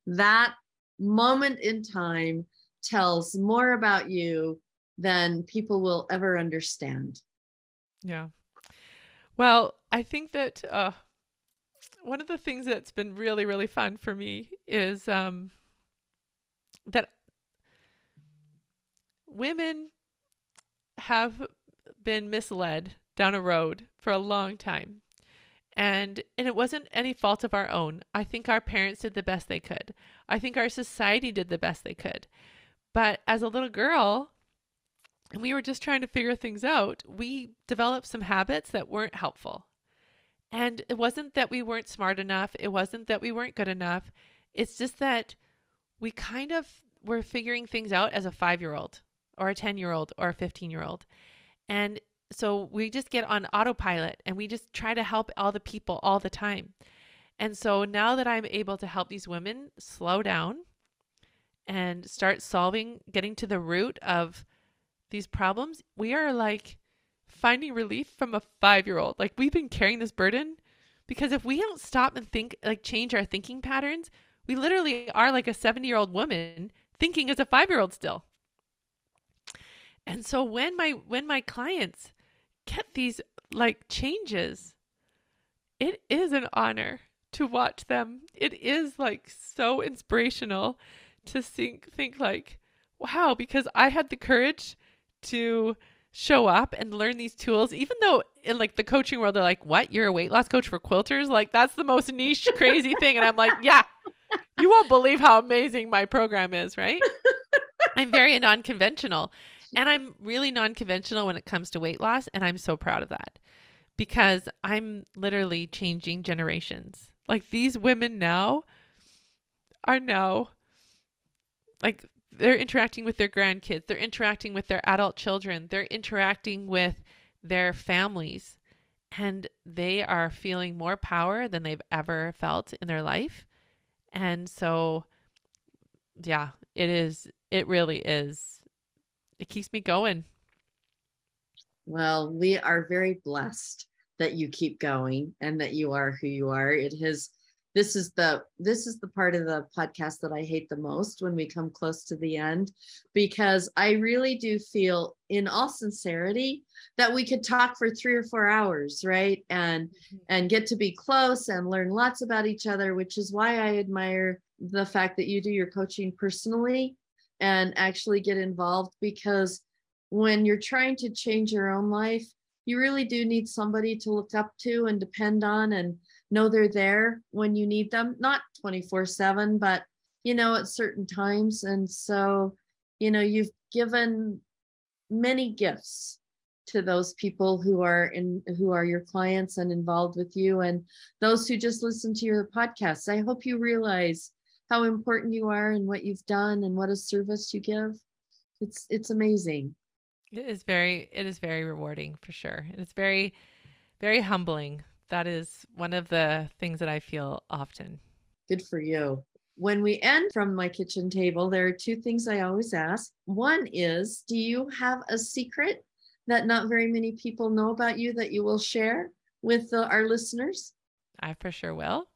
that moment in time tells more about you than people will ever understand. Yeah. Well i think that uh one of the things that's been really really fun for me is um that women have been misled down a road for a long time. And and it wasn't any fault of our own. I think our parents did the best they could. I think our society did the best they could. But as a little girl, and we were just trying to figure things out, we developed some habits that weren't helpful. And it wasn't that we weren't smart enough, it wasn't that we weren't good enough. It's just that we kind of were figuring things out as a five year old or a 10 year old or a 15 year old. And so we just get on autopilot and we just try to help all the people all the time. And so now that I'm able to help these women slow down and start solving, getting to the root of these problems, we are like finding relief from a five year old. Like we've been carrying this burden because if we don't stop and think, like change our thinking patterns, we literally are like a 70 year old woman thinking as a five year old still. And so when my when my clients get these like changes, it is an honor to watch them. It is like so inspirational to think think like, wow, because I had the courage to show up and learn these tools, even though in like the coaching world, they're like, what? You're a weight loss coach for quilters? Like that's the most niche, crazy thing. And I'm like, yeah, you won't believe how amazing my program is, right? I'm very non conventional. And I'm really non conventional when it comes to weight loss. And I'm so proud of that because I'm literally changing generations. Like these women now are now like they're interacting with their grandkids, they're interacting with their adult children, they're interacting with their families, and they are feeling more power than they've ever felt in their life. And so, yeah, it is, it really is, it keeps me going. Well, we are very blessed that you keep going and that you are who you are. It has this is the this is the part of the podcast that I hate the most when we come close to the end because I really do feel in all sincerity that we could talk for 3 or 4 hours right and mm-hmm. and get to be close and learn lots about each other which is why I admire the fact that you do your coaching personally and actually get involved because when you're trying to change your own life you really do need somebody to look up to and depend on and know they're there when you need them not 24 7 but you know at certain times and so you know you've given many gifts to those people who are in who are your clients and involved with you and those who just listen to your podcasts i hope you realize how important you are and what you've done and what a service you give it's it's amazing it is very it is very rewarding for sure. It's very very humbling. That is one of the things that I feel often. Good for you. When we end from my kitchen table, there are two things I always ask. One is, do you have a secret that not very many people know about you that you will share with uh, our listeners? I for sure will.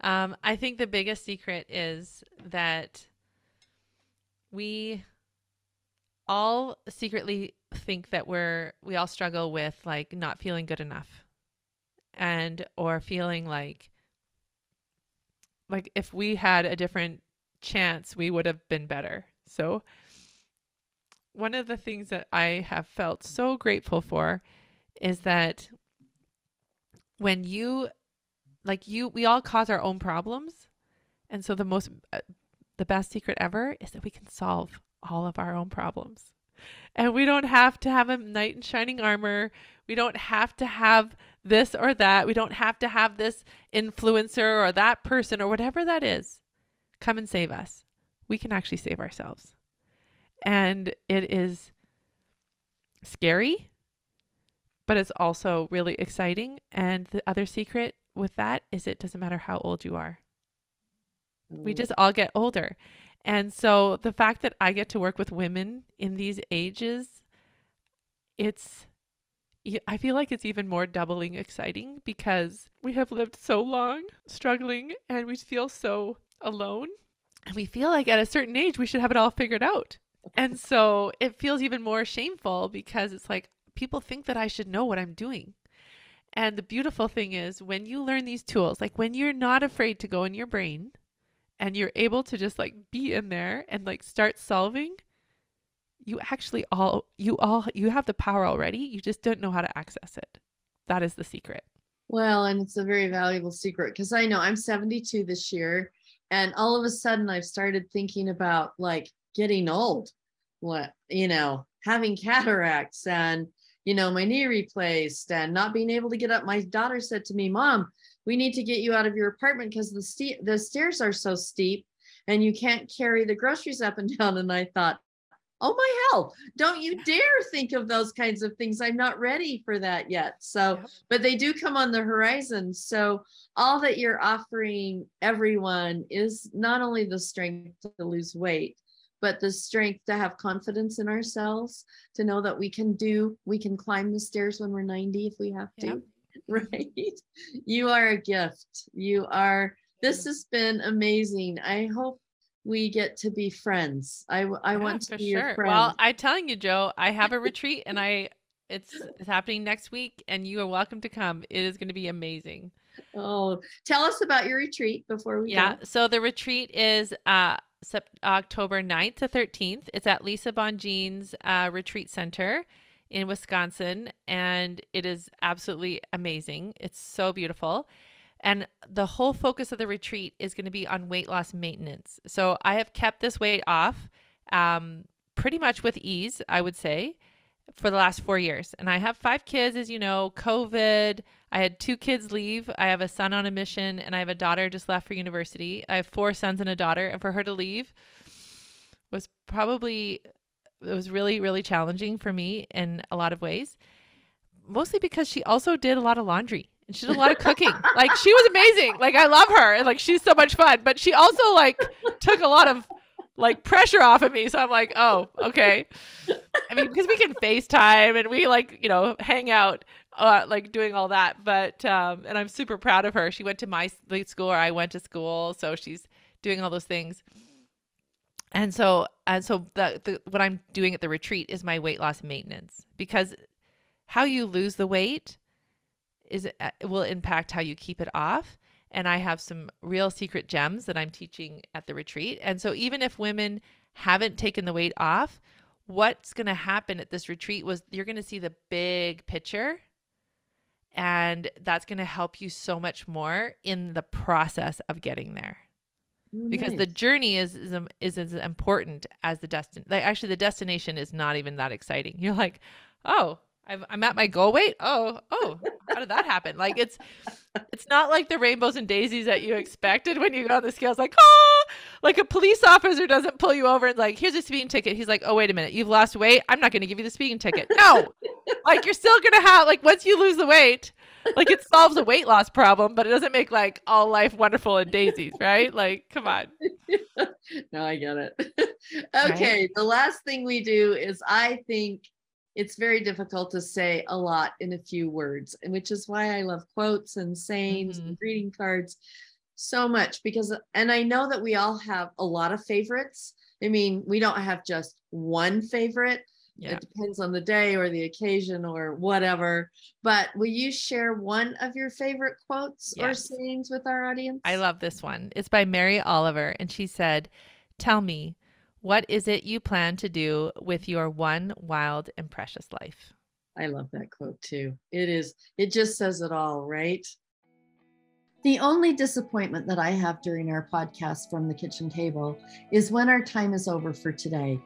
Um, I think the biggest secret is that we all secretly think that we're we all struggle with like not feeling good enough and or feeling like like if we had a different chance we would have been better so one of the things that i have felt so grateful for is that when you like you we all cause our own problems and so the most uh, the best secret ever is that we can solve all of our own problems. And we don't have to have a knight in shining armor. We don't have to have this or that. We don't have to have this influencer or that person or whatever that is come and save us. We can actually save ourselves. And it is scary, but it's also really exciting. And the other secret with that is it doesn't matter how old you are. We just all get older. And so the fact that I get to work with women in these ages, it's, I feel like it's even more doubling exciting because we have lived so long struggling and we feel so alone. And we feel like at a certain age we should have it all figured out. And so it feels even more shameful because it's like people think that I should know what I'm doing. And the beautiful thing is when you learn these tools, like when you're not afraid to go in your brain and you're able to just like be in there and like start solving you actually all you all you have the power already. You just don't know how to access it. That is the secret. Well and it's a very valuable secret because i know i'm 72 this year and all of a sudden i've started thinking about like getting old. What you know having cataracts and you know my knee replaced and not being able to get up. My daughter said to me mom we need to get you out of your apartment because the st- the stairs are so steep and you can't carry the groceries up and down. And i thought oh my hell don't you dare think of those kinds of things. I'm not ready for that yet. So but they do come on the horizon. So all that you're offering everyone is not only the strength to lose weight but the strength to have confidence in ourselves to know that we can do we can climb the stairs when we're 90 if we have to yep. right? You are a gift. You are, this has been amazing. I hope we get to be friends. I, I yeah, want to be sure. your friend. Well, I'm telling you, Jo, I have a retreat and I, it's, it's happening next week and you are welcome to come. It is going to be amazing. Oh, tell us about your retreat before we Yeah. go. So the retreat is uh October 9th to 13th. It's at Lisa Bongean's uh, Retreat Center in Wisconsin, and it is absolutely amazing. It's so beautiful. And the whole focus of the retreat is going to be on weight loss maintenance. So I have kept this weight off um, pretty much with ease, I would say, for the last four years. And I have five kids, as you know, COVID. I had two kids leave. I have a son on a mission, and I have a daughter just left for university. I have four sons and a daughter, and for her to leave was probably it was really really challenging for me in a lot of ways. Mostly because she also did a lot of laundry and she did a lot of cooking. like she was amazing. Like I love her and like she's so much fun, but she also like took a lot of like pressure off of me. So I'm like, oh, okay. I mean, because we can FaceTime and we like, you know, hang out, uh, like doing all that. But, um, and I'm super proud of her. She went to my school or I went to school. So she's doing all those things. And so, and so the, the, what I'm doing at the retreat is my weight loss maintenance because how you lose the weight is, uh, will impact how you keep it off and I have some real secret gems that I'm teaching at the retreat. And so even if women haven't taken the weight off, what's going to happen at this retreat was you're going to see the big picture and that's going to help you so much more in the process of getting there. Because the journey is is, um, is as important as the destin like actually the destination is not even that exciting. You're like oh I've, i'm at my goal weight? Oh oh how did that happen? Like it's it's not like the rainbows and daisies that you expected when you go on the scales like oh like a police officer doesn't pull you over and like here's a speeding ticket. He's like oh wait a minute. You've lost weight? I'm not going to give you the speeding ticket. No! Like you're still going to have like once you lose the weight like it solves a weight loss problem but it doesn't make like all life wonderful and daisies right? Like come on. No, I get it. okay, the last thing we do is I think it's very difficult to say a lot in a few words, and which is why I love quotes and sayings Mhm. and greeting cards so much because and I know that we all have a lot of favorites. I mean, we don't have just one favorite. Yeah. It depends on the day or the occasion or whatever. But will you share one of your favorite quotes or sayings with our audience? I love this one. It's by Mary Oliver, and she said, Tell me, what is it you plan to do with your one wild and precious life? I love that quote too. It is, it just says it all, right? The only disappointment that I have during our podcast from the kitchen table is when our time is over for today.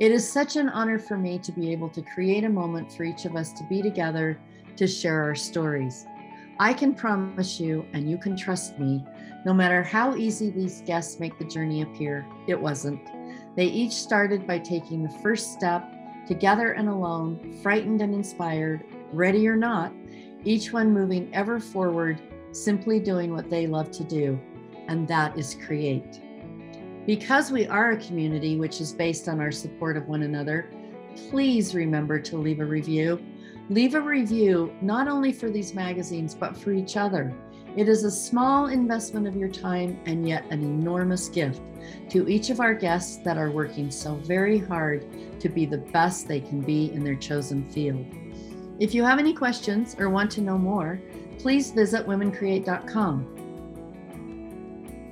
It is such an honor for me to be able to create a moment for each of us to be together to share our stories. I can promise you, and you can trust me, no matter how easy these guests make the journey appear, it wasn't. They each started by taking the first step together and alone, frightened and inspired, ready or not, each one moving ever forward, simply doing what they love to do, and that is create. Because we are a community which is based on our support of one another, please remember to leave a review. Leave a review not only for these magazines, but for each other. It is a small investment of your time and yet an enormous gift to each of our guests that are working so very hard to be the best they can be in their chosen field. If you have any questions or want to know more, please visit womencreate.com.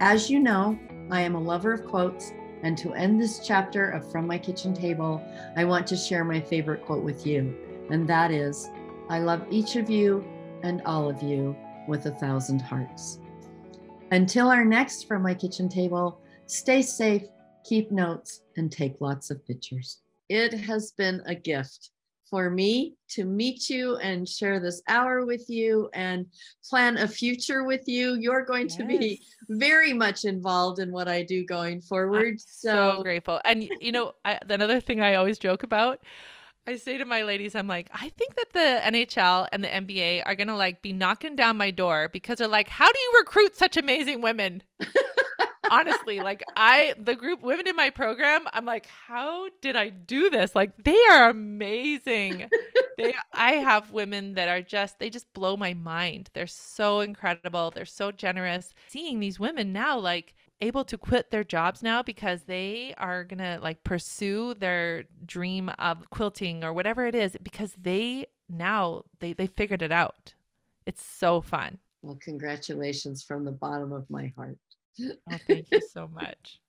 As you know, I am a lover of quotes, and to end this chapter of From My Kitchen Table, I want to share my favorite quote with you, and that is I love each of you and all of you with a thousand hearts. Until our next From My Kitchen Table, stay safe, keep notes, and take lots of pictures. It has been a gift for me to meet you and share this hour with you and plan a future with you. You're going to be very much involved in what I do going forward. so So, grateful. And you know, I, another thing I always joke about, I say to my ladies, I'm like, I think that the NHL and the NBA are gonna like be knocking down my door because they're like, how do you recruit such amazing women? Honestly, like I, the group women in my program, I'm like, how did I do this? Like they are amazing. they, I have women that are just, they just blow my mind. They're so incredible. They're so generous. Seeing these women now, like able to quit their jobs now because they are going to like pursue their dream of quilting or whatever it is because they now they they figured it out. It's so fun. Well, congratulations from the bottom of my heart. Oh, thank you so much.